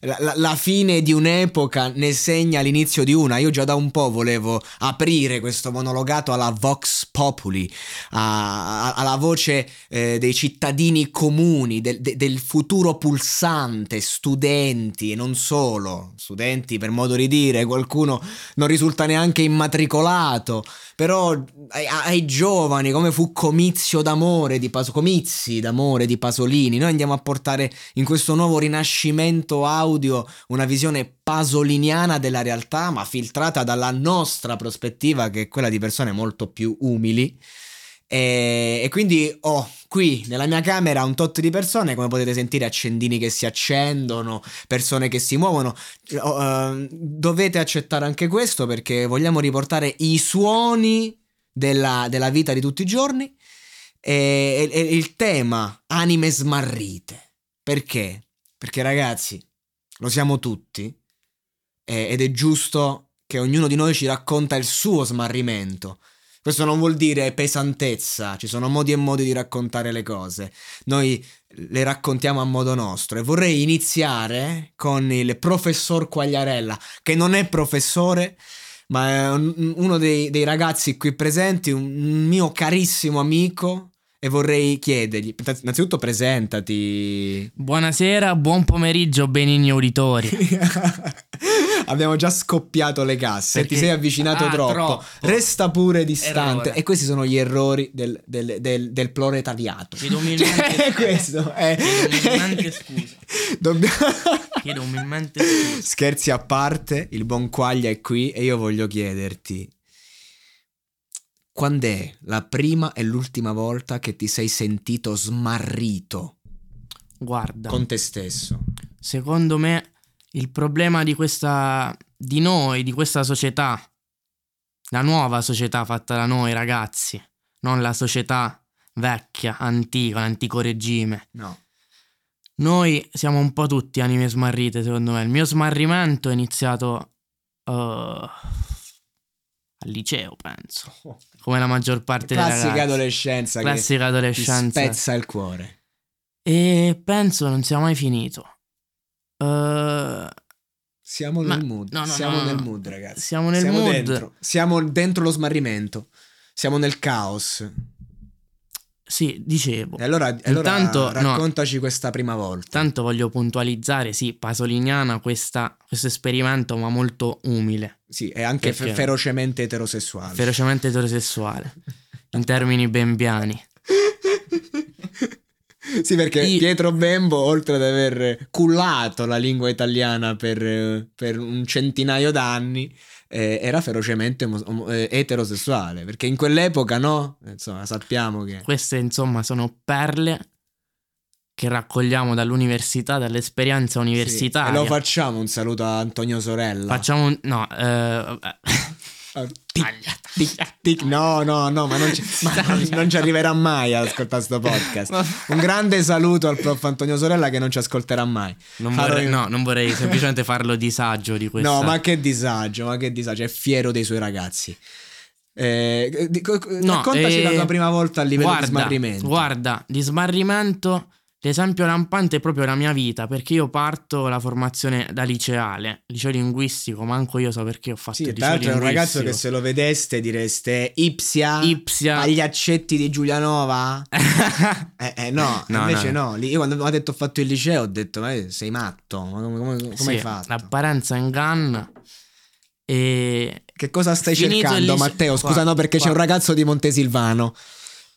la, la, fine di un'epoca ne segna l'inizio di una. Io già da un po' volevo aprire questo monologato alla Vox Populi, a, a, alla voce eh, dei cittadini comuni, del, de, del futuro pulsante, studenti e non solo, studenti per modo di dire, qualcuno non risulta neanche immatricolato, però ai, ai giovani, come fu comizio d'amore di Pasolini, comizi d'amore di Pasolini, noi andiamo a portare in questo nuovo rinascimento audio una visione pasoliniana della realtà, ma filtrata dalla nostra prospettiva, che è quella di persone molto più umili. E, e, quindi ho qui nella mia camera un tot di persone, come potete sentire, accendini che si accendono, persone che si muovono. Uh, dovete accettare anche questo perché vogliamo riportare i suoni della, della vita di tutti i giorni. E, e, e il tema anime smarrite. Perché? Perché ragazzi, lo siamo tutti ed è giusto che ognuno di noi ci racconta il suo smarrimento questo non vuol dire pesantezza, ci sono modi e modi di raccontare le cose. Noi le raccontiamo a modo nostro e vorrei iniziare con il professor Quagliarella, che non è professore, ma è uno dei, dei ragazzi qui presenti, un mio carissimo amico, e vorrei chiedergli, innanzitutto presentati. Buonasera, buon pomeriggio, benigni uditori. Abbiamo già scoppiato le casse. Perché... Ti sei avvicinato ah, troppo. troppo. Resta pure distante. Errore. E questi sono gli errori del, del, del, del proletariato. Chiedo umilmente, cioè, questo è... Chiedo umilmente scusa. Dobbiamo... Chiedo umilmente scusa. Scherzi a parte, il buon Quaglia è qui e io voglio chiederti. Quando è la prima e l'ultima volta che ti sei sentito smarrito? Guarda. Con te stesso. Secondo me il problema di questa di noi, di questa società, la nuova società fatta da noi ragazzi, non la società vecchia, antica, l'antico regime. No. Noi siamo un po' tutti anime smarrite, secondo me. Il mio smarrimento è iniziato uh, al liceo, penso. Come la maggior parte ragazze. Classica adolescenza. Classica adolescenza. Ti spezza il cuore. E penso non sia mai finito. Uh, siamo nel mood. No, no, siamo no, nel mood, ragazzi. Siamo nel siamo mood. Dentro. Siamo dentro lo smarrimento. Siamo nel caos. Sì, dicevo. E allora, Intanto, allora raccontaci questa prima volta. Tanto voglio puntualizzare, sì, pasoliniana questa, questo esperimento, ma molto umile. Sì, è anche fe- ferocemente eterosessuale. Ferocemente eterosessuale, in termini ben piani. Sì, perché I... Pietro Bembo, oltre ad aver cullato la lingua italiana per, per un centinaio d'anni, eh, era ferocemente eh, eterosessuale. Perché in quell'epoca, no? Insomma, sappiamo che. Queste, insomma, sono perle che raccogliamo dall'università, dall'esperienza universitaria. Sì, e lo facciamo un saluto a Antonio Sorella. Facciamo un. No, eh, Tic, tic, tic, no, no, no, ma non ci, ma non, non ci arriverà mai ad ascoltare questo podcast. Un grande saluto al prof Antonio Sorella che non ci ascolterà mai. Non vorrei, no, non vorrei semplicemente farlo disagio di questo. No, ma che disagio, ma che disagio, è fiero dei suoi ragazzi. Eh, no, raccontaci eh, la tua prima volta a livello guarda, di smarrimento. Guarda, di smarrimento l'esempio lampante è proprio la mia vita, perché io parto la formazione da liceale, liceo linguistico, manco io so perché ho fatto Sì, il tra liceo l'altro è un ragazzo che linguistico. se lo vedeste direste Ipsia, Ipsia. agli accetti di Giulianova. eh, eh, no, No, invece no. no. Io quando mi ha detto ho fatto il liceo ho detto ma sei matto, ma come, come- come Sì, hai fatto? L'apparenza inganna. E Che cosa stai cercando liceo- Matteo? qua, Scusa no perché c'è qua. un ragazzo di Montesilvano.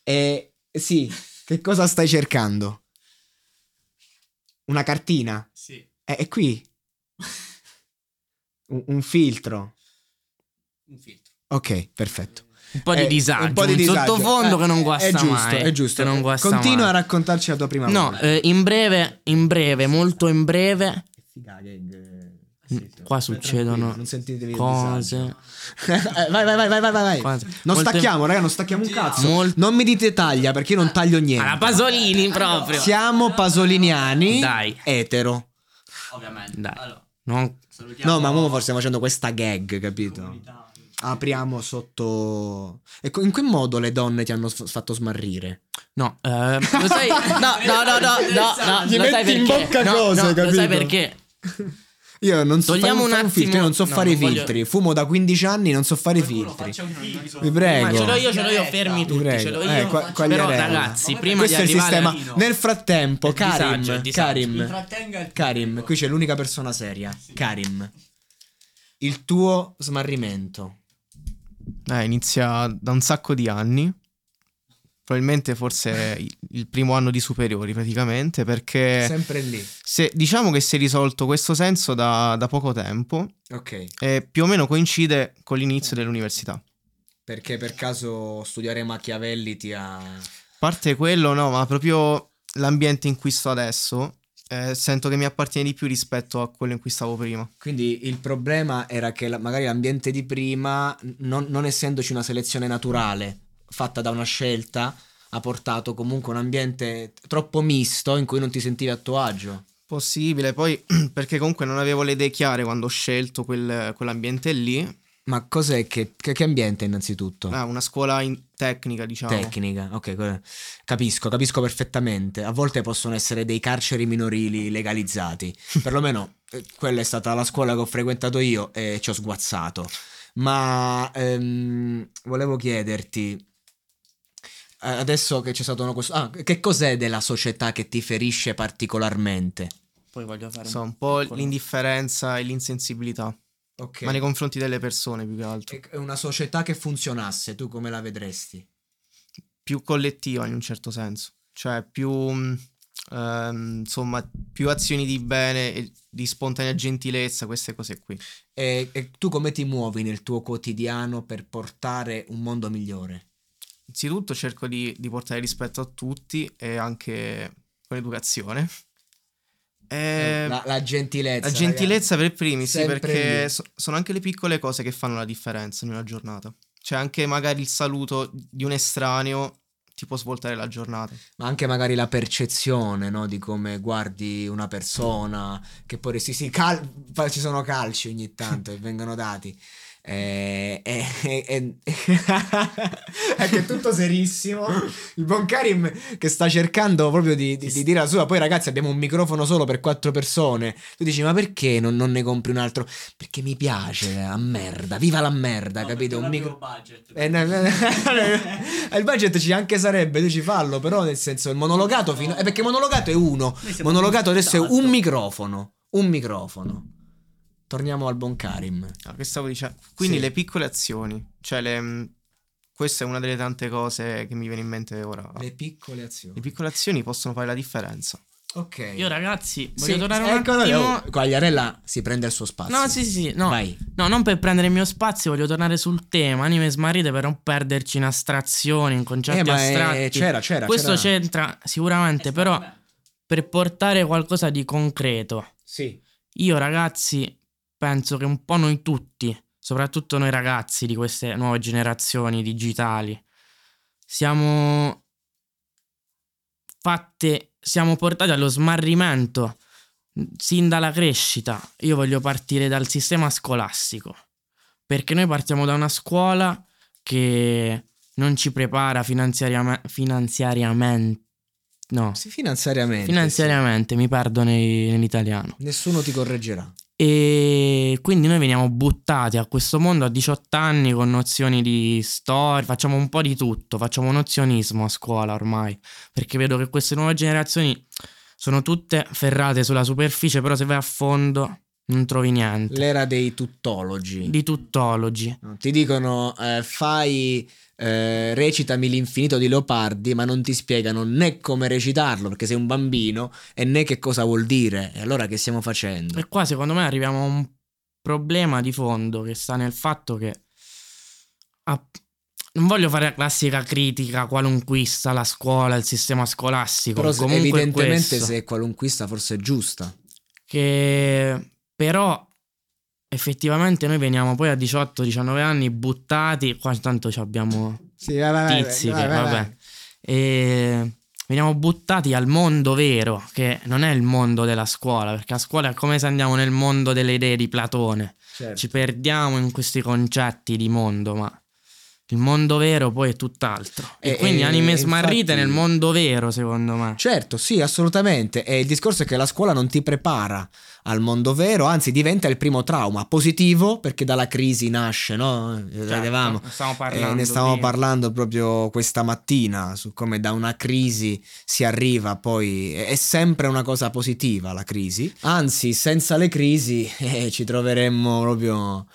E sì, che cosa stai cercando? Una cartina? Sì. Eh, è qui. Un, un filtro. Un filtro. Ok, perfetto. Un po' di Eh, disagio, un, po' di disagio. sottofondo Eh, che non guasta è giusto, mai. È giusto, non guasta Continua mai. a raccontarci la tua prima No, volta. eh, in breve, in breve, molto in breve, Figa, Mm, qua succedono cose. Eh, vai, vai, vai, vai, vai, vai. Cose. Non Molte- stacchiamo, raga, non stacchiamo un cazzo. Mol- Non mi dite taglia perché io non taglio niente. Alla Pasolini proprio. Siamo pasoliniani Dai. etero. Ovviamente. Dai. Allora, Non- salutiamo No, ma ora forse stiamo facendo questa gag, capito? Apriamo sotto. E in che modo le donne ti hanno fatto smarrire? No, eh, lo sai? No, no, no, no, no, no, Gli lo sai metti in perché? bocca No, cose, no, Lo capito? sai perché? Io non so Togliamo fare un filtro, io non so attimo- fare no, i voglio- filtri. Fumo da 15 anni, non so fare i filtri. Vi prego. Ma ce l'ho io, ce l'ho io, fermi tutti, ce l'ho io. Eh, qua- Però Quagliarella. ragazzi, prima Questo di è il sistema. Nel frattempo, Il disagio, Karim, disagio. Karim, il Karim, qui c'è l'unica persona seria. Karim, il tuo smarrimento. Eh, inizia da un sacco di anni. Probabilmente forse il- primo anno di superiori praticamente perché Sempre lì. se, diciamo che si è risolto questo senso da, da poco tempo Ok. e più o meno coincide con l'inizio dell'università. Perché per caso studiare Machiavelli ti ha. A parte quello, no, ma proprio l'ambiente in cui sto adesso eh, sento che mi appartiene di più rispetto a quello in cui stavo prima. Quindi il problema era che la- magari l'ambiente di prima, non, non essendoci una selezione naturale fatta da una scelta, ha portato comunque un ambiente troppo misto in cui non ti sentivi a tuo agio. Possibile, poi perché comunque non avevo le idee chiare quando ho scelto quel- quell'ambiente lì. Ma cos'è che, che, che ambiente innanzitutto? Ah, una scuola in- tecnica, diciamo. Tecnica, ok, capisco, capisco perfettamente. A volte possono essere dei carceri minorili legalizzati. Perlomeno eh, quella è stata la scuola che ho frequentato io e ci ho sguazzato. Ma ehm, volevo chiederti, adesso che c'è stato una questo, ah, che cos'è della società che ti ferisce particolarmente? Poi voglio fare So, un po' l'indifferenza e l'insensibilità, Ok. ma nei confronti delle persone più che altro. È una società che funzionasse, tu come la vedresti? Più collettiva in un certo senso, cioè più, ehm, insomma, più azioni di bene e di spontanea gentilezza, queste cose qui. E, e tu come ti muovi nel tuo quotidiano per portare un mondo migliore? Innanzitutto cerco di, di portare rispetto a tutti e anche con l'educazione. E la, la gentilezza. Eh, la gentilezza per primi, sì, perché so- sono anche le piccole cose che fanno la differenza in una giornata. Cioè anche magari il saluto di un estraneo ti può svoltare la giornata. Ma anche magari la percezione, no? Di come guardi una persona, che poi sì, sì, cal- ci sono calci ogni tanto e vengono dati. Eh, eh, eh, eh, è che è tutto serissimo. Il buon Karim che sta cercando proprio di, di- di dire la sua. Poi, ragazzi, abbiamo un microfono solo per quattro persone. Tu dici, ma perché non, non ne compri un altro? Perché mi piace, a merda, viva la merda, capito? Un micro. budget. Eh, no, no, no. il budget ci anche sarebbe, tu ci fallo, però nel senso il monologato fino... eh, perché monologato è uno, monologato adesso è un esatto. microfono, un microfono. Torniamo al buon Karim. Ah, che stavo dicendo? Quindi Sì. le piccole azioni, cioè le, questa è una delle tante cose che mi viene in mente ora. Le piccole azioni. Le piccole azioni possono fare la differenza. Ok. Io ragazzi, voglio Sì, tornare un eccolo, attimo... oh, Quagliarella si prende il suo spazio. No, sì, sì, sì, no. Vai. No, non per prendere il mio spazio, voglio tornare sul tema anime smarrite per non perderci in astrazioni, in concetti Eh, ma, eh, astratti. c'era, c'era, Questo c'era. c'entra sicuramente, però per portare qualcosa di concreto. Sì. Io ragazzi penso che un po' noi tutti, soprattutto noi ragazzi di queste nuove generazioni digitali, siamo fatte, siamo portati allo smarrimento sin dalla crescita. Io voglio partire dal sistema scolastico, perché noi partiamo da una scuola che non ci prepara finanziariame- finanziariamente no, Sì, finanziariamente. finanziariamente, mi perdo nei- nell'italiano. sì. Nessuno ti correggerà. E quindi noi veniamo buttati a questo mondo a 18 anni con nozioni di storia, facciamo un po' di tutto, facciamo nozionismo a scuola ormai, perché vedo che queste nuove generazioni sono tutte ferrate sulla superficie, però se vai a fondo non trovi niente. L'era dei tuttologi. Di tuttologi. Ti dicono eh, fai eh, recitami l'infinito di Leopardi, ma non ti spiegano né come recitarlo perché sei un bambino e né che cosa vuol dire. E allora che stiamo facendo? E qua secondo me arriviamo a un problema di fondo che sta nel fatto che a- non voglio fare la classica critica qualunquista alla scuola, al sistema scolastico. Però se- evidentemente questo. se è qualunquista forse è giusta. che però effettivamente noi veniamo poi a 18-19 anni buttati, qua intanto ci abbiamo Sì, vai, vai, tizi che vabbè, e veniamo buttati al mondo vero, che non è il mondo della scuola, perché a scuola è come se andiamo nel mondo delle idee di Platone, Certo. ci perdiamo in questi concetti di mondo, ma il mondo vero poi è tutt'altro. E, E- quindi anime e smarrite infatti- nel mondo vero, secondo me. Certo, sì, assolutamente. E il discorso è che la scuola non ti prepara al mondo vero, anzi diventa il primo trauma positivo perché dalla crisi nasce, no? Eh, Certo, stiamo Eh, parlando ne stavamo prima. parlando proprio questa mattina su come da una crisi si arriva poi è è sempre una cosa positiva la crisi anzi senza le crisi eh, ci troveremmo proprio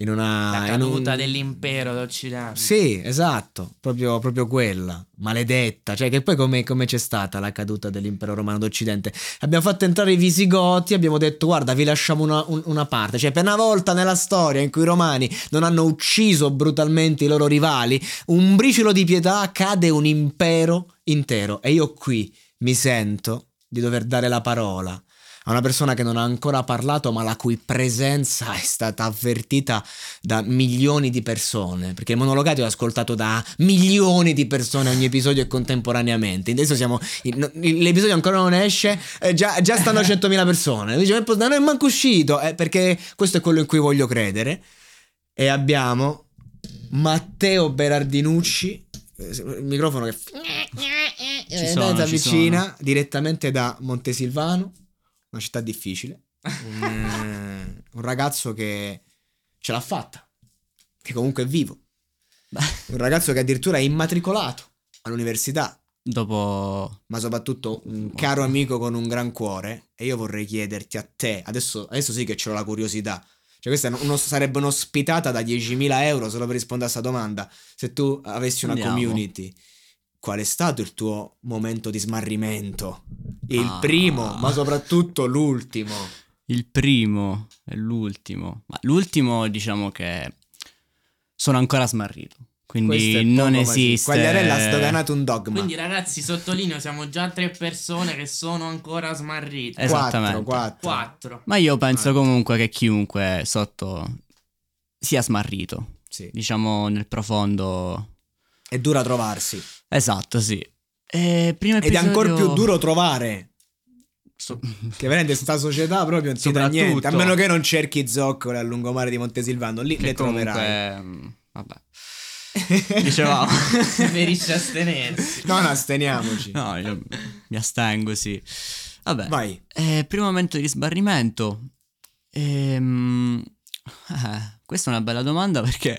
in una La in un- caduta dell'impero d'Occidente. sì esatto proprio, proprio quella maledetta cioè che poi come, come c'è stata la caduta dell'impero romano d'Occidente? Abbiamo fatto entrare i visigoti abbiamo detto guarda vi lasciamo una, un- una parte. Cioè per una volta nella storia in cui i romani non hanno ucciso brutalmente i loro rivali un briciolo di pietà cade un impero intero. E io qui mi sento di dover dare la parola a una persona che non ha ancora parlato ma la cui presenza è stata avvertita da milioni di persone. Perché il monologato è ascoltato da milioni di persone ogni episodio e contemporaneamente. Adesso siamo in- l'episodio ancora non esce eh, già, già stanno 100.000 persone. Dice "Ma non è manco uscito. Eh, perché questo è quello in cui voglio credere. E abbiamo Matteo Berardinucci eh, il microfono che Ci eh, sono, ci avvicina direttamente da Montesilvano una città difficile. Un, un ragazzo che ce l'ha fatta che comunque è vivo. Un ragazzo che addirittura è immatricolato all'università. Dopo ma soprattutto un caro amico con un gran cuore. E io vorrei chiederti a te adesso, adesso sì che c'ho la curiosità. Cioè questa uno- sarebbe un'ospitata da 10.000 euro solo per rispondere a questa domanda. Se tu avessi una Andiamo. community qual è stato il tuo momento di smarrimento il Ah. primo ma soprattutto l'ultimo il primo e l'ultimo, ma l'ultimo diciamo che sono ancora smarrito, quindi non esiste. Quagliarella ha sdoganato un dogma Quindi ragazzi, sottolineo, siamo già tre persone che sono ancora smarrite. Esattamente. 4, Quattro. Ma io penso comunque che chiunque sotto sia smarrito, sì. diciamo nel profondo. È dura trovarsi Esatto, sì. E primo ed è ancora episodio- più duro trovare So- Che veramente sta società proprio non si dà niente. A meno che non cerchi zoccole al lungomare di Montesilvano, lì che le comunque, troverai. mm, Vabbè. Dicevamo. Preferisce astenersi. No, no, asteniamoci. No, io mi astengo, sì. Vabbè. Vai. Eh, primo momento di sbarrimento. Ehm, eh, questa è una bella domanda perché...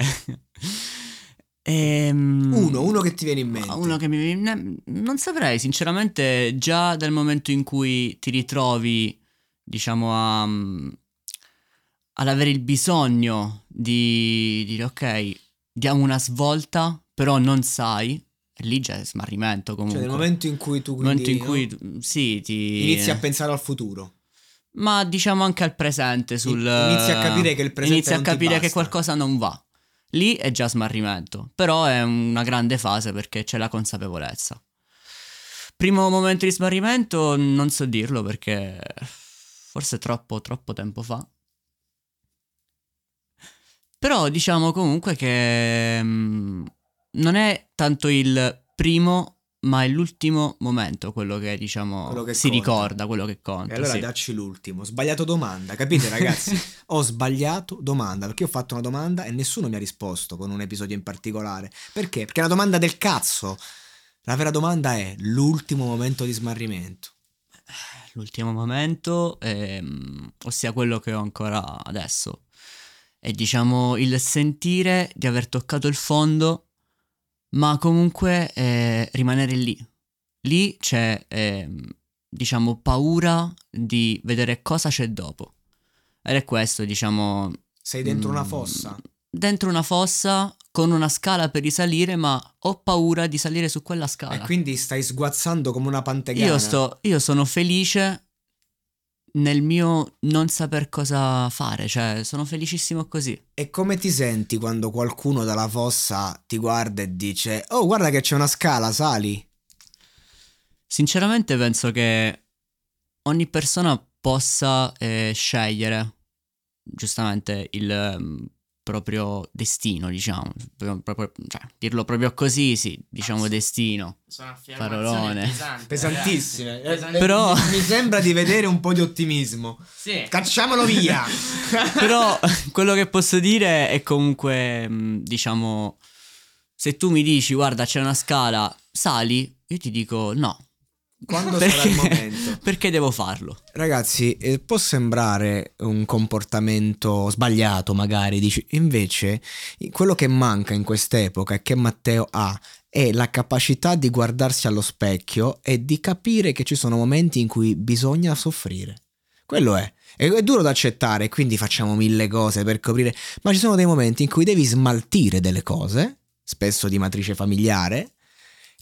Ehm, Uno, uno che ti viene in mente. Uno che mi viene... Non saprei, sinceramente, già dal momento in cui ti ritrovi, diciamo, a... ad avere il bisogno di dire, ok, diamo una svolta, però non sai, lì c'è smarrimento comunque. Cioè, nel momento in cui tu Nel quindi, momento in cui, no, sì, ti... inizi a pensare al futuro. Ma diciamo anche al presente sul... Inizi a capire che il presente Inizi a capire che qualcosa non va. Lì è già smarrimento, però è una grande fase perché c'è la consapevolezza. Primo momento di smarrimento non so dirlo perché forse troppo troppo tempo fa. Però diciamo comunque che mm, non è tanto il primo ma è l'ultimo momento quello che diciamo Quello che si conta. ricorda, quello che conta. E allora sì. dacci l'ultimo. Sbagliato domanda, capite ragazzi? Ho sbagliato domanda perché ho fatto una domanda e nessuno mi ha risposto con un episodio in particolare. Perché? Perché è una domanda del cazzo. La vera domanda è l'ultimo momento di smarrimento. L'ultimo momento, ehm, ossia quello che ho ancora adesso, è diciamo il sentire di aver toccato il fondo, ma comunque eh, rimanere lì. Lì c'è, ehm, diciamo, paura di vedere cosa c'è dopo. Ed è questo, diciamo... Sei dentro una mm, fossa. Dentro una fossa con una scala per risalire, ma ho paura di salire su quella scala. E quindi stai sguazzando come una pantegana. Io, sto, io sono felice nel mio non saper cosa fare, cioè sono felicissimo così. E come ti senti quando qualcuno dalla fossa ti guarda e dice Oh guarda che c'è una scala, sali? Sinceramente penso che ogni persona possa eh, scegliere giustamente il ehm, proprio destino, diciamo, proprio- cioè, dirlo proprio così, sì, diciamo destino. Sono Parolone. pesanti, Pesantissime. Eh, Però- mi, sembra di vedere un po' di ottimismo. Sì. Cacciamolo via. Però quello che posso dire è comunque, mh, diciamo, se tu mi dici guarda c'è una scala, sali, io ti dico no. Quando sarà il momento? Perché devo farlo? Ragazzi, eh, può sembrare un comportamento sbagliato, magari, dici- invece quello che manca in quest'epoca e che Matteo ha è la capacità di guardarsi allo specchio e di capire che ci sono momenti in cui bisogna soffrire. Quello è. E- È duro da accettare, quindi facciamo mille cose per coprire, ma ci sono dei momenti in cui devi smaltire delle cose, spesso di matrice familiare,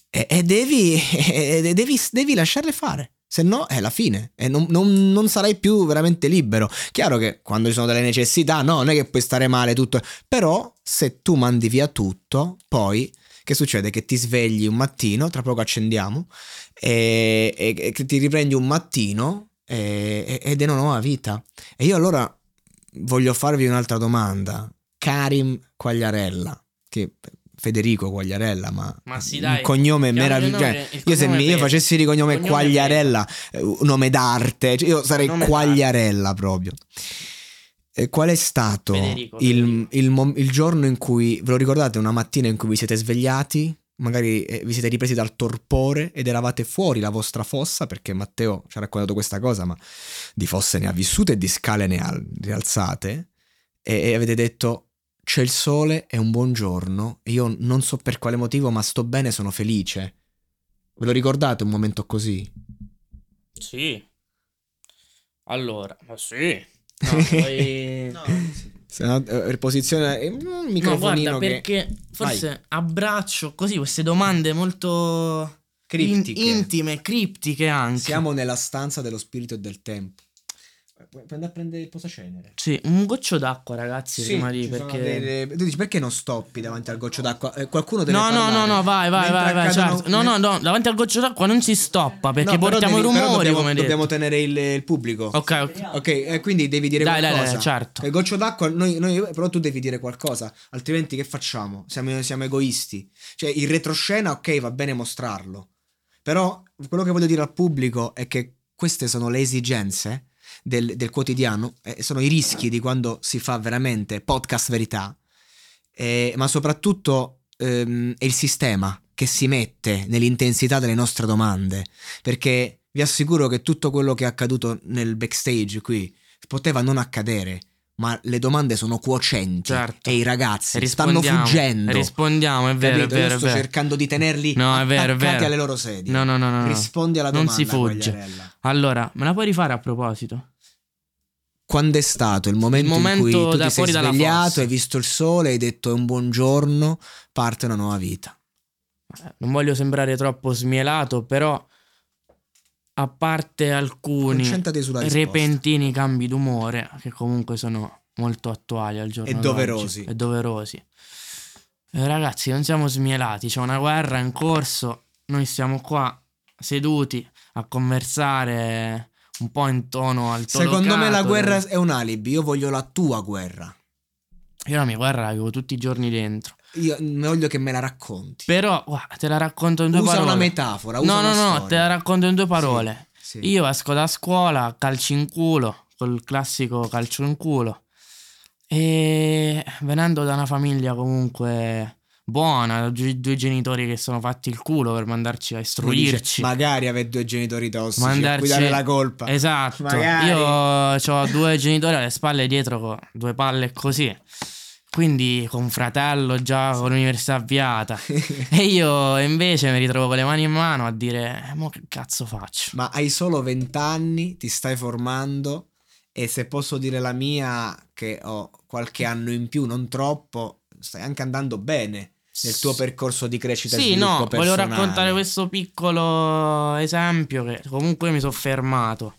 e, e devi, e devi, devi lasciarle fare. Se no è la fine e non, non- non sarai più veramente libero. Chiaro che quando ci sono delle necessità, no, non è che puoi stare male tutto. Però se tu mandi via tutto, poi che succede? Che ti svegli un mattino, tra poco accendiamo, e, e- e ti riprendi un mattino e- ed è una nuova vita. E io allora voglio farvi un'altra domanda. Karim Quagliarella, che Federico Quagliarella, ma, Ma sì, un dai. cognome Chiaro, meraviglioso. il Cioè, il io se cognome mi- io facessi di cognome Il cognome Quagliarella, eh, un nome d'arte, cioè io sarei Quagliarella proprio. E qual è stato Federico, il, il il giorno in cui, ve lo ricordate, una mattina in cui vi siete svegliati, magari eh, vi siete ripresi dal torpore ed eravate fuori la vostra fossa, perché Matteo ci ha raccontato questa cosa, ma di fosse ne ha vissute e di scale ne ha rialzate, e, e avete detto c'è il sole, è un buon giorno, e io non so per quale motivo, ma sto bene, sono felice. Ve lo ricordate un momento così? Sì. Allora, ma sì. No, poi... Se no, eh, posizione eh, un No, microfonino guarda, che perché forse abbraccio così queste domande molto criptiche. in- intime, criptiche anche. Siamo nella stanza dello spirito e del tempo. Andare a prendere il posacenere? Sì, un goccio d'acqua, ragazzi, prima di ci sono perché delle- Tu dici perché non stoppi davanti al goccio d'acqua? Eh, qualcuno deve No, no, no, no, vai, vai, vai, vai, certo. No, no, no, davanti al goccio d'acqua non si stoppa perché No, portiamo devi- i rumori, dobbiamo, come detto. dobbiamo tenere il, il pubblico. Ok, ok. Ok, eh, quindi devi dire Dai, dai, qualcosa. dai, certo. Il goccio d'acqua, noi, noi- però tu devi dire qualcosa, altrimenti che facciamo? Siamo, siamo egoisti. Cioè, il retroscena, ok, va bene mostrarlo. Però quello che voglio dire al pubblico è che queste sono le esigenze del, del quotidiano, eh, sono i rischi di quando si fa veramente podcast verità, eh, ma soprattutto ehm, è il sistema che si mette nell'intensità delle nostre domande, perché vi assicuro che tutto quello che è accaduto nel backstage qui poteva non accadere, ma le domande sono quocenti Certo. e i ragazzi stanno fuggendo. Rispondiamo, è vero, Capito? è vero, Io è sto vero. cercando di tenerli No, è vero, è vero. alle loro sedie. No, no, no, no. Rispondi alla Non domanda. si fugge. Quagliarella. Allora, me la puoi rifare a proposito? Quando è stato il momento, Il momento in cui tu ti sei svegliato, hai visto il sole, hai detto è un buongiorno, parte una nuova vita. Eh, Non voglio sembrare troppo smielato, però a parte alcuni repentini cambi d'umore che comunque sono molto attuali al giorno E doverosi. e doverosi. Eh, ragazzi, non siamo smielati, c'è una guerra in corso, noi siamo qua seduti a conversare un po' in tono alto Secondo me la guerra è un alibi, io voglio la tua guerra. Io la mia guerra la vivo tutti i giorni dentro. Io voglio che me la racconti. Però, guarda, te la racconto in due Usa parole. una metafora, usa no, no, no, storia. te la racconto in due parole. Sì. Io esco da scuola, calcio in culo, col classico calcio in culo. E venendo da una famiglia comunque buona, due genitori che sono fatti il culo per mandarci a Uno dice, istruirci. magari avere due genitori tossici a mandarci- cui dare la colpa. Esatto. Magari. Io ho due genitori alle spalle dietro con due palle così. Quindi con un fratello già con l'università avviata. e io invece mi ritrovo con le mani in mano a dire: "Eh, Mo che cazzo faccio? Ma hai solo 20 anni, ti stai formando e se posso dire la mia che ho qualche anno in più, non troppo, stai anche andando bene nel tuo percorso di crescita e Sì, no, volevo personale. raccontare questo piccolo esempio che comunque mi sono fermato.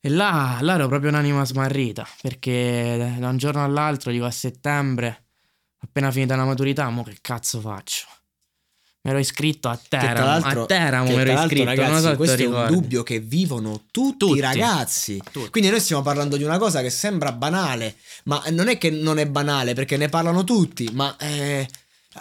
E là, là ero proprio un'anima smarrita, perché da un giorno all'altro, dico a settembre, appena finita la maturità, mo che cazzo faccio? Mi ero iscritto a Teramo, a Teramo mi ero iscritto, ragazzi, so questo è un dubbio che vivono tutti, Tutti. i ragazzi. Tutti. Quindi noi stiamo parlando di una cosa che sembra banale, ma non è che non è banale perché ne parlano tutti, ma eh,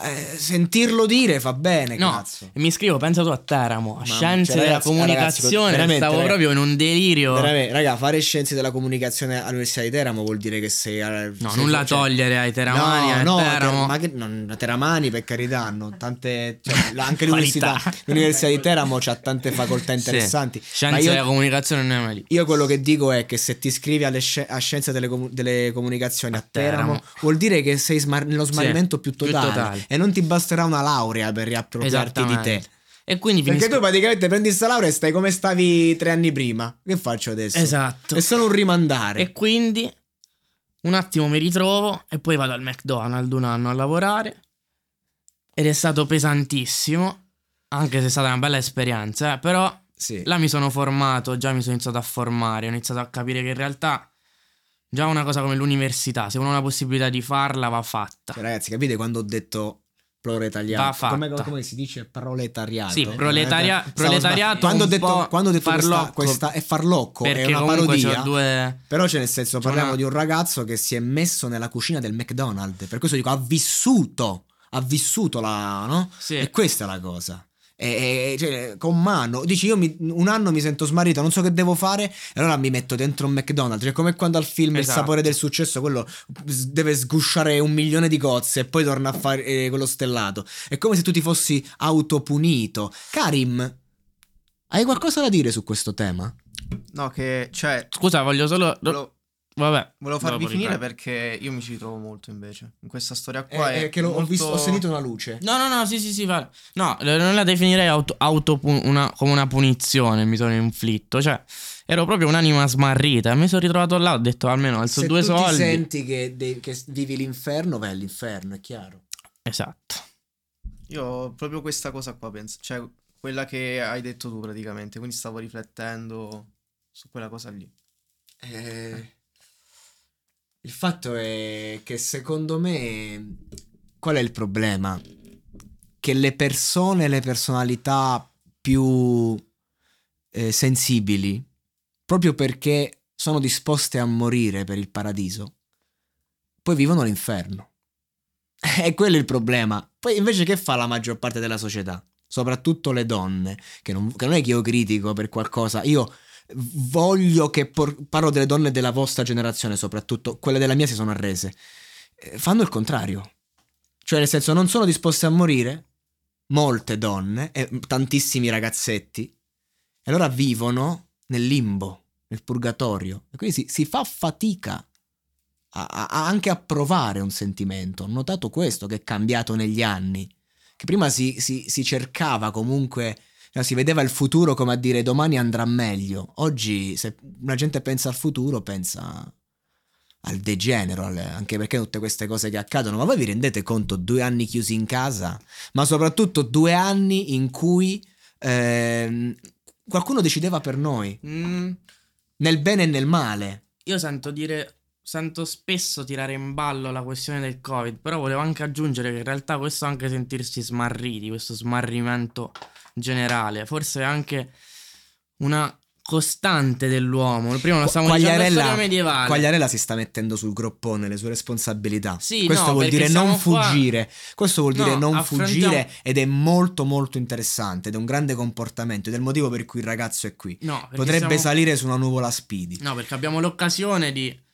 eh, sentirlo dire fa bene, No, cazzo. mi iscrivo, pensa tu a Teramo, a scienze cioè, della ragazzi, ragazzi, comunicazione, veramente, stavo ragazzi. proprio in un delirio. Raga, fare scienze della comunicazione all'Università di Teramo vuol dire che sei. eh, No, sei- nulla cioè- togliere ai teramani, no, a no, Teramo. Ter- ma che, non, Teramani per carità hanno tante cioè, anche l'università, l'università di Teramo ha tante facoltà Sì. interessanti ma Scienze io, della comunicazione non è mai lì. io quello che dico è che se ti iscrivi sci- a scienze delle, comu- delle comunicazioni a, Teramo, Teramo. vuol dire che sei smar- nello smarrimento più più totale, totale. E non ti basterà una laurea per riappropriarti di te. E quindi perché finisco... tu praticamente prendi sta laurea e stai come stavi tre anni prima che faccio adesso? Esatto. è solo un rimandare E quindi un attimo mi ritrovo e poi vado al McDonald's un anno a lavorare. Ed è stato pesantissimo, anche se è stata una bella esperienza, eh, però sì. là mi sono formato, già mi sono iniziato a formare, ho iniziato a capire che in realtà già una cosa come l'università, se uno ha la possibilità di farla, va fatta. Cioè, ragazzi, capite quando ho detto proletariato? Va fatta. Come, come si dice proletariato? Sì, Eh, proletaria- stavo proletariato Quando ho detto, quando ho detto questa, farlocco. questa è farlocco, è una parodia. due... Però c'è nel senso, parliamo una- di un ragazzo che si è messo nella cucina del McDonald's. Per questo dico, ha vissuto, ha vissuto la, no? Sì. E questa è la cosa. E, e- cioè, con mano, dici io mi- un anno mi sento smarrito, non so che devo fare, e allora mi metto dentro un McDonald's. Cioè, come quando al film Il Esatto. sapore del successo, quello deve sgusciare un milione di cozze e poi torna a fare eh, quello stellato. È come se tu ti fossi autopunito. Karim, hai qualcosa da dire su questo tema? No, che cioè. Scusa, voglio solo... Volevo, Vabbè. volevo farvi finire riprendo. perché io mi ci ritrovo molto invece. In questa storia qua. Eh, è eh, che l'ho- ho, molto- visto- ho sentito una luce. No, no, no, sì, sì, sì, va. No, eh, non la definirei auto, autopu- una- come una punizione, mi sono inflitto. Cioè, ero proprio un'anima smarrita. Mi sono ritrovato là, ho detto almeno alzo Se due tu soldi. ti senti che, de- che vivi l'inferno, vai all'inferno, è chiaro. Esatto. Io proprio questa cosa qua, penso. Cioè, quella che hai detto tu praticamente. Quindi stavo riflettendo su quella cosa lì. Eh, il fatto è che secondo me qual è il problema? Che le persone, le personalità più eh, sensibili, proprio perché sono disposte a morire per il paradiso, poi vivono l'inferno. E quello è il problema. Poi invece che fa la maggior parte della società? Soprattutto le donne, che non, che non è che io critico per qualcosa, io voglio che por- parlo delle donne della vostra generazione soprattutto, quelle della mia si sono arrese. Eh, Fanno il contrario. Cioè nel senso non sono disposte a morire molte donne e tantissimi ragazzetti e allora vivono nel limbo, nel purgatorio e quindi si, si fa fatica a- a- anche a provare un sentimento. Ho notato questo che è cambiato negli anni, che prima si, si- si cercava comunque, no, si vedeva il futuro come a dire domani andrà meglio. Oggi se una gente pensa al futuro pensa al degenero, anche perché tutte queste cose che accadono, ma voi vi rendete conto due anni chiusi in casa, ma soprattutto due anni in cui ehm, qualcuno decideva per noi, Mm, nel bene e nel male. io sento dire. Sento spesso tirare in ballo la questione del Covid, però volevo anche aggiungere che in realtà questo anche sentirsi smarriti, questo smarrimento generale, forse è anche una costante dell'uomo. Prima lo stavamo dicendo la storia medievale. Quagliarella si sta mettendo sul groppone le sue responsabilità. Sì, Questo no, vuol dire non siamo qua- fuggire. Questo vuol dire No, non affrontiamo- fuggire ed è molto molto interessante ed è un grande comportamento ed è il motivo per cui il ragazzo è qui. No, Potrebbe siamo- salire su una nuvola Speedy. No, perché abbiamo l'occasione di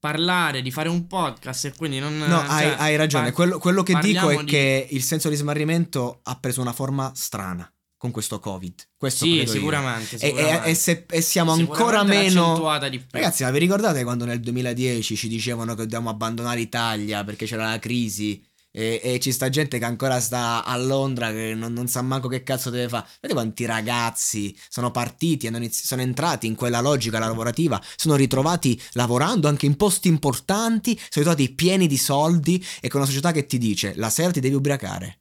parlare, di fare un podcast e quindi non... No, hai, cioè, hai ragione. par- Quello, quello che dico è di- che il senso di smarrimento ha preso una forma strana con questo Covid. Questo Sì, io. sicuramente, E, e- sicuramente. e se- e siamo ancora Sicuramente meno. accentuata di più. Ragazzi, ma vi ricordate quando nel 2010 ci dicevano che dobbiamo abbandonare Italia perché c'era la crisi? E, e ci sta gente che ancora sta a Londra che non, non sa manco che cazzo deve fare. Vedete quanti ragazzi sono partiti, hanno inizi- sono entrati in quella logica lavorativa, sono ritrovati lavorando anche in posti importanti, sono ritrovati pieni di soldi e con una società che ti dice la sera ti devi ubriacare.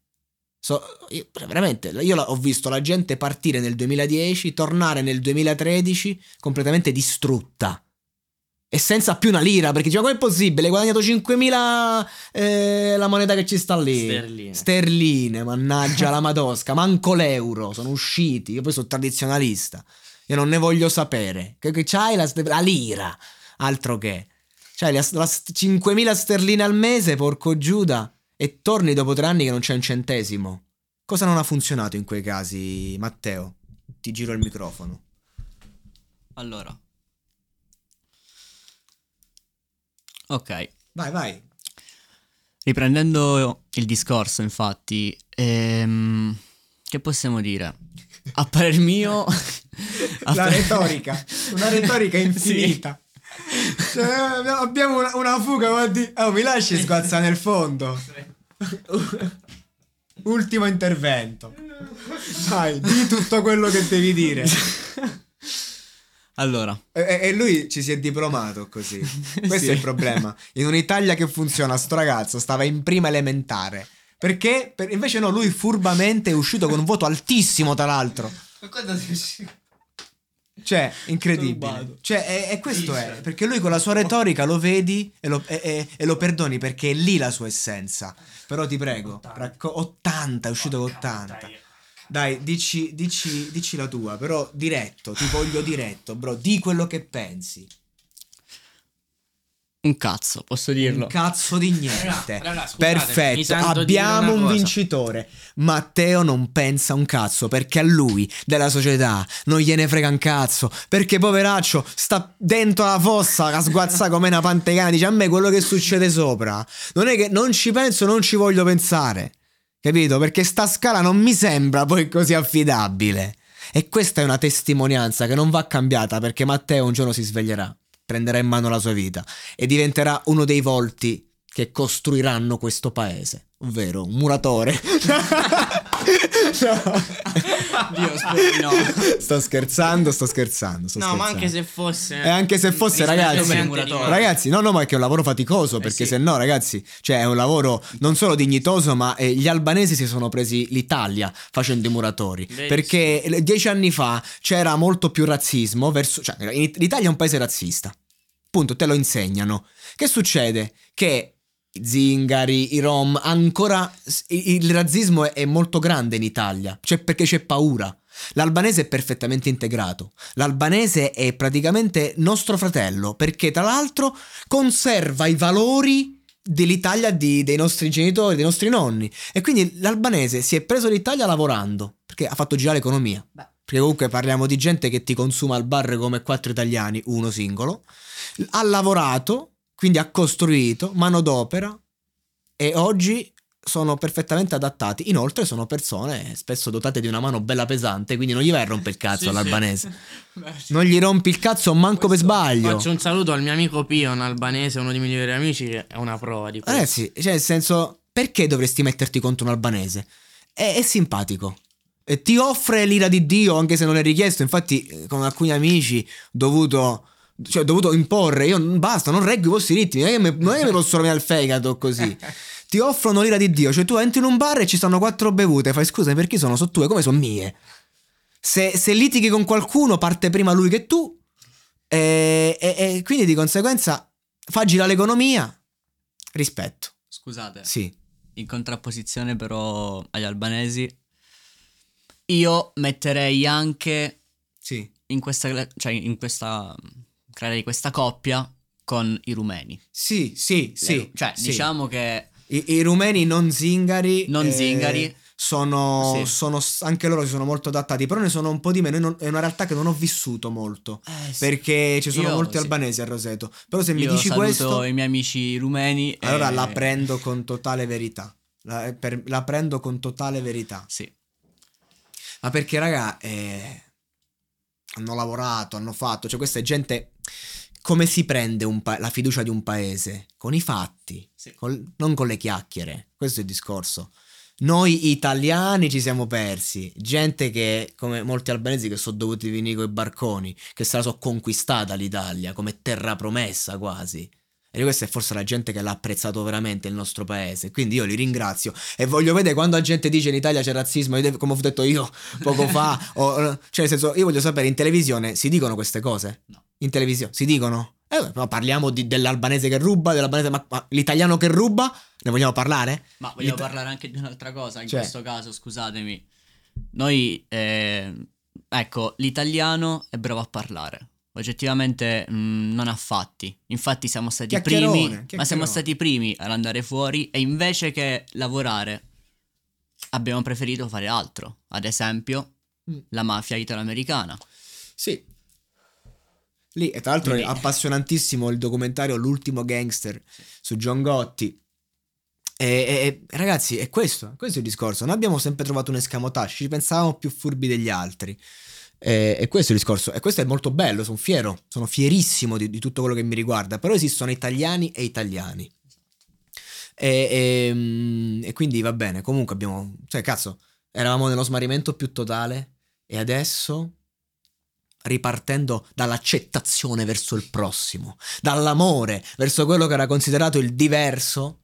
So- io- veramente, io ho visto la gente partire nel 2010, tornare nel 2013 completamente distrutta. E senza più una lira, perché diceva, com'è possibile? Hai guadagnato 5.000 eh, la moneta che ci sta lì. Sterline. Sterline, mannaggia la madosca, manco l'euro, sono usciti. Io poi sono tradizionalista. Io non ne voglio sapere. Che, che c'hai la, la lira, altro che. C'hai la, la st- 5.000 sterline al mese, porco Giuda, e torni dopo tre anni che non c'è un centesimo. Cosa non ha funzionato in quei casi, Matteo? Ti giro il microfono. Allora. Ok. Vai, vai. Riprendendo il discorso, infatti, ehm, che possiamo dire? A parer mio... a La retorica, una retorica infinita. Cioè, abbiamo- una, una fuga, di... Oh, mi lasci sguazzare nel fondo? Ultimo intervento. Vai, di tutto quello che devi dire. Allora, E, e- lui ci si è diplomato così. Questo Sì. è il problema. In un'Italia che funziona, sto ragazzo stava in prima elementare. Perché? Per- invece no, lui furbamente è uscito con un voto altissimo, tra l'altro. Cioè, incredibile. Cioè, e, e questo è. Perché lui con la sua retorica lo vedi e lo, e- e- e lo perdoni perché è lì la sua essenza. Però ti prego, racco- 80, è uscito con 80. Dai, dici, dici, dici la tua, però diretto, ti voglio diretto, bro. Di quello che pensi. un cazzo, posso dirlo. Un cazzo di niente. Raga, raga, Perfetto, abbiamo un cosa. vincitore. Matteo non pensa un cazzo perché a lui della società non gliene frega un cazzo. Perché poveraccio sta dentro la fossa a sguazza come una pantegana. Dice a me quello che succede sopra. Non è che non ci penso, non ci voglio pensare. Capito? Perché sta scala non mi sembra poi così affidabile. E questa è una testimonianza che non va cambiata perché Matteo un giorno si sveglierà, prenderà in mano la sua vita e diventerà uno dei volti che costruiranno questo paese, ovvero un muratore. no. Dio, spero no. Sto scherzando, sto scherzando. sto No, ma scherzando. anche se fosse... E anche se fosse, ragazzi, ragazzi, no, no, ma è che è un lavoro faticoso. Perché sì. se no, ragazzi, cioè è un lavoro non solo dignitoso, ma eh, gli albanesi si sono presi l'Italia facendo i muratori. Verissimo. Perché eh, dieci anni fa c'era molto più razzismo verso. Cioè, l'Italia è un paese razzista. Punto, te lo insegnano. Che succede? Che zingari, i rom, ancora il razzismo è, molto grande in Italia, cioè perché c'è paura. L'albanese è perfettamente integrato. L'albanese è praticamente nostro fratello, perché tra l'altro conserva i valori dell'Italia di- dei nostri genitori, dei nostri nonni. E quindi l'albanese si è preso l'Italia lavorando, perché ha fatto girare l'economia. Perché comunque parliamo di gente che ti consuma al bar come quattro italiani, uno singolo. Ha lavorato, quindi ha costruito manodopera e oggi sono perfettamente adattati. Inoltre sono persone spesso dotate di una mano bella pesante, quindi non gli vai a rompere il cazzo Sì, all'albanese. Non gli rompi il cazzo manco per sbaglio. Faccio un saluto al mio amico Pio, un albanese, uno dei miei migliori amici, che è una prova di questo. Ragazzi, cioè nel senso, perché dovresti metterti contro un albanese? È, è simpatico. E ti offre l'ira di Dio anche se non è richiesto. Infatti, eh, con alcuni amici ho dovuto. Cioè, ho dovuto imporre. Io basta, non reggo i vostri ritmi. Non è che mi, non è che mi posso rovinare il fegato così. Ti offrono l'ira di Dio. Cioè, tu entri in un bar e ci stanno quattro bevute. Fai scusa, perché sono? Sono tue? Come sono mie? Se, se litighi con qualcuno, parte prima lui che tu. E, e- e quindi di conseguenza fa girare l'economia. Rispetto. Scusate, Sì. in contrapposizione però agli albanesi, io metterei anche Sì. in questa, cioè in questa, creerei questa coppia con i rumeni. Sì, sì, sì. cioè, sì. diciamo che I, i rumeni non zingari. Non eh, zingari. sono, Sì. sono- anche loro si sono molto adattati, però ne sono un po' di meno. Non- È una realtà che non ho vissuto molto. Eh, sì. Perché ci sono Io, molti sì. albanesi a Roseto. Però se mi Io dici saluto questo, i miei amici rumeni. e- allora la prendo con totale verità. La, eh, per- la prendo con totale verità. Sì. Ma perché, raga, eh, hanno lavorato, hanno fatto. Cioè, questa è gente. Come si prende un pa- la fiducia di un paese? Con i fatti, Sì. col- non con le chiacchiere. Questo è il discorso. Noi italiani ci siamo persi. Gente che, come molti albanesi che sono dovuti venire con i barconi, che se la so conquistata l'Italia come terra promessa quasi. E questa è forse la gente che l'ha apprezzato veramente il nostro paese. Quindi io li ringrazio. E voglio vedere quando la gente dice in Italia c'è razzismo, come ho detto io poco fa. o- cioè, nel senso, io voglio sapere in televisione si dicono queste cose? No. In televisione si dicono? Eh, ma parliamo di- dell'albanese che ruba, dell'albanese, ma, ma l'italiano che ruba? Ne vogliamo parlare? Ma vogliamo L'Ita- parlare anche di un'altra cosa in Cioè? questo caso, scusatemi. Noi, eh, ecco, l'italiano è bravo a parlare. Oggettivamente mh, non ha fatti. Infatti siamo stati Chiacchierone, primi, ma siamo stati i primi ad andare fuori e invece che lavorare abbiamo preferito fare altro. Ad esempio, Mm. la mafia italo-americana. Sì. Lì, e tra l'altro Quindi- è appassionantissimo il documentario L'ultimo gangster su John Gotti. E, e- e, ragazzi, è questo, questo è il discorso. Noi abbiamo sempre trovato un escamotage, ci pensavamo più furbi degli altri. E, e questo è il discorso. E questo è molto bello, sono fiero, sono fierissimo di, di tutto quello che mi riguarda. Però esistono italiani e italiani. E, e, mm, e quindi va bene, comunque abbiamo... Cioè, cazzo, eravamo nello smarrimento più totale e adesso ripartendo dall'accettazione verso il prossimo, dall'amore verso quello che era considerato il diverso.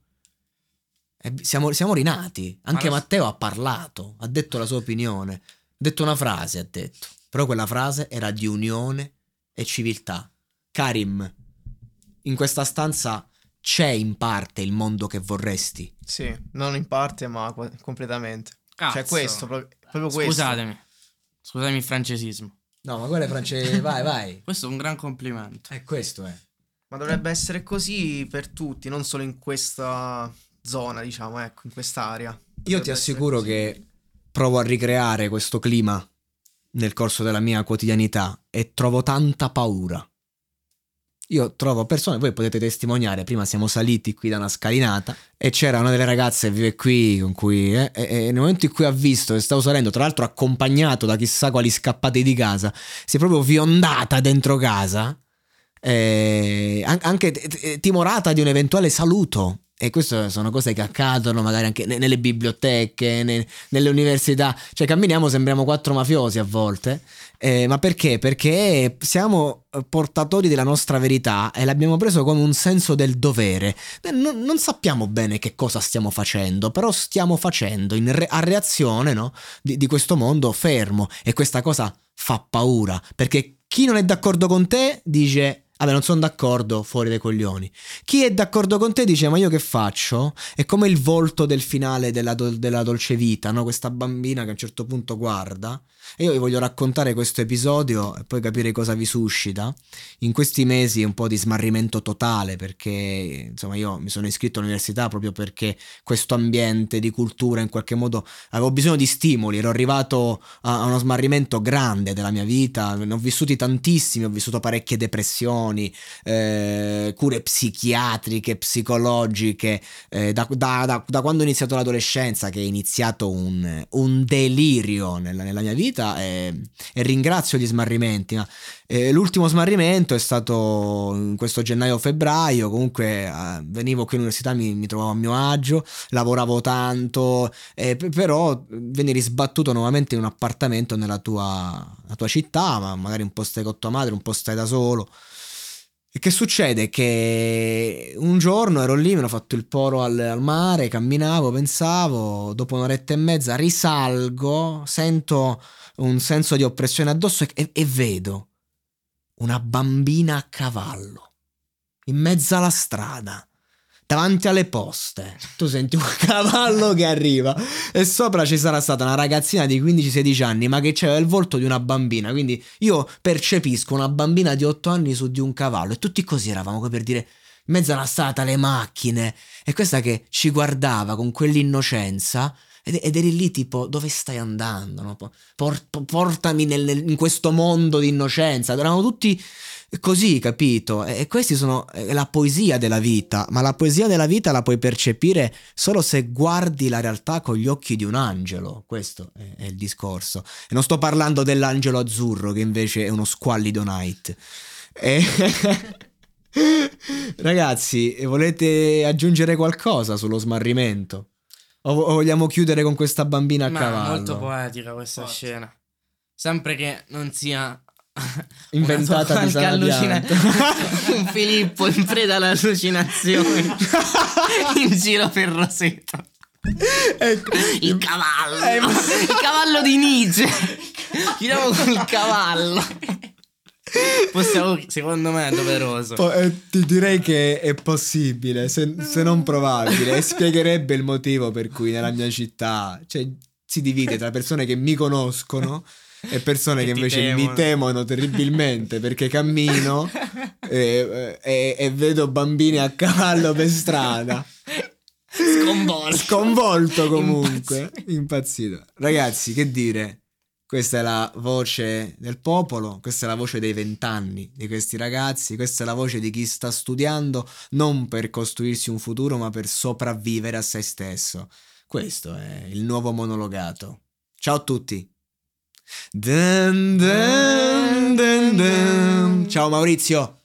siamo, siamo rinati. Anche Matteo ha parlato, ha detto la sua opinione, ha detto una frase, ha detto. Però quella frase era di unione e civiltà. Karim, in questa stanza c'è in parte il mondo che vorresti. Sì, non in parte, ma qua- completamente. Cazzo. Cioè, questo, pro- proprio questo. Scusatemi. Scusatemi il francesismo. No, ma quello è francese. vai, vai. Questo è un gran complimento. È questo, eh. Ma dovrebbe essere così per tutti, non solo in questa zona, diciamo, ecco, in quest'area. Io Dovrebbe ti essere assicuro che provo a ricreare questo clima nel corso della mia quotidianità e trovo tanta paura. Io trovo persone, voi potete testimoniare, prima siamo saliti qui da una scalinata e c'era una delle ragazze che vive qui con cui, eh, e, e nel momento in cui ha visto che stavo salendo, tra l'altro accompagnato da chissà quali scappati di casa, si è proprio viondata dentro casa, eh, an- anche t- timorata di un eventuale saluto. E queste sono cose che accadono magari anche ne- nelle biblioteche, ne- nelle università. Cioè, camminiamo, sembriamo quattro mafiosi a volte. Eh, ma perché? Perché siamo eh, portatori della nostra verità e l'abbiamo preso come un senso del dovere. Eh, Non, non sappiamo bene che cosa stiamo facendo, però stiamo facendo re- a reazione no, di, di questo mondo fermo. E questa cosa fa paura, perché chi non è d'accordo con te dice... Vabbè, non sono d'accordo, fuori dai coglioni. Chi è d'accordo con te dice: Ma io che faccio? È come il volto del finale della, dol- della dolce vita, no? Questa bambina che a un certo punto guarda. E io vi voglio raccontare questo episodio e poi capire cosa vi suscita. In questi mesi un po' di smarrimento totale perché insomma io mi sono iscritto all'università proprio perché questo ambiente di cultura in qualche modo avevo bisogno di stimoli, ero arrivato a a uno smarrimento grande della mia vita, ne ho vissuti tantissimi, ho vissuto parecchie depressioni, eh, cure psichiatriche, psicologiche, eh, da, da- da- da quando ho iniziato l'adolescenza che è iniziato un, un delirio nella, nella mia vita e, e ringrazio gli smarrimenti. ma, eh, l'ultimo smarrimento è stato in questo gennaio-febbraio, comunque eh, venivo qui all'università, mi, mi trovavo a mio agio, lavoravo tanto, eh, p- però veni risbattuto nuovamente in un appartamento nella tua, tua città, ma magari un po' stai con tua madre, un po' stai da solo. E che succede? Che un giorno ero lì, mi ero fatto il poro al, al mare, camminavo, pensavo, dopo un'oretta e mezza risalgo, sento un senso di oppressione addosso e, e vedo una bambina a cavallo, in mezzo alla strada, davanti alle poste. Tu senti un cavallo che arriva e sopra ci sarà stata una ragazzina di 15-16 anni, ma che aveva il volto di una bambina. Quindi io percepisco una bambina di 8 anni su di un cavallo e tutti così eravamo come per dire in mezzo alla strada, le macchine e questa che ci guardava con quell'innocenza ed, ed eri lì tipo, dove stai andando? no? Po- por- po- portami nel- in questo mondo di innocenza. Erano tutti così, capito? E, questi sono è la poesia della vita, ma la poesia della vita la puoi percepire solo se guardi la realtà con gli occhi di un angelo. Questo è, è il discorso. E non sto parlando dell'angelo azzurro, che invece è uno squallido night. E- Ragazzi, volete aggiungere qualcosa sullo smarrimento? O, vogliamo chiudere con questa bambina a Ma cavallo? molto poetica questa scena. Sempre che non sia Inventata di Sara allucina- un Filippo in preda alle allucinazioni in giro per Roseto. Ecco. Il cavallo. Eh, ma- Il cavallo di Nietzsche. Chiudiamo col cavallo. Possiamo, secondo me è doveroso. Po- eh, ti direi che è possibile, se, se non probabile, e spiegherebbe il motivo per cui nella mia città cioè, si divide tra persone che mi conoscono e persone che, Che invece mi temono. temono terribilmente perché cammino e, e- e vedo bambini a cavallo per strada. Sconvolto. Sconvolto comunque, impazzito. Ragazzi, che dire? Questa è la voce del popolo, questa è la voce dei vent'anni di questi ragazzi, questa è la voce di chi sta studiando non per costruirsi un futuro, ma per sopravvivere a se stesso. Questo è il nuovo monologato. Ciao a tutti. Dun dun dun. Ciao Maurizio.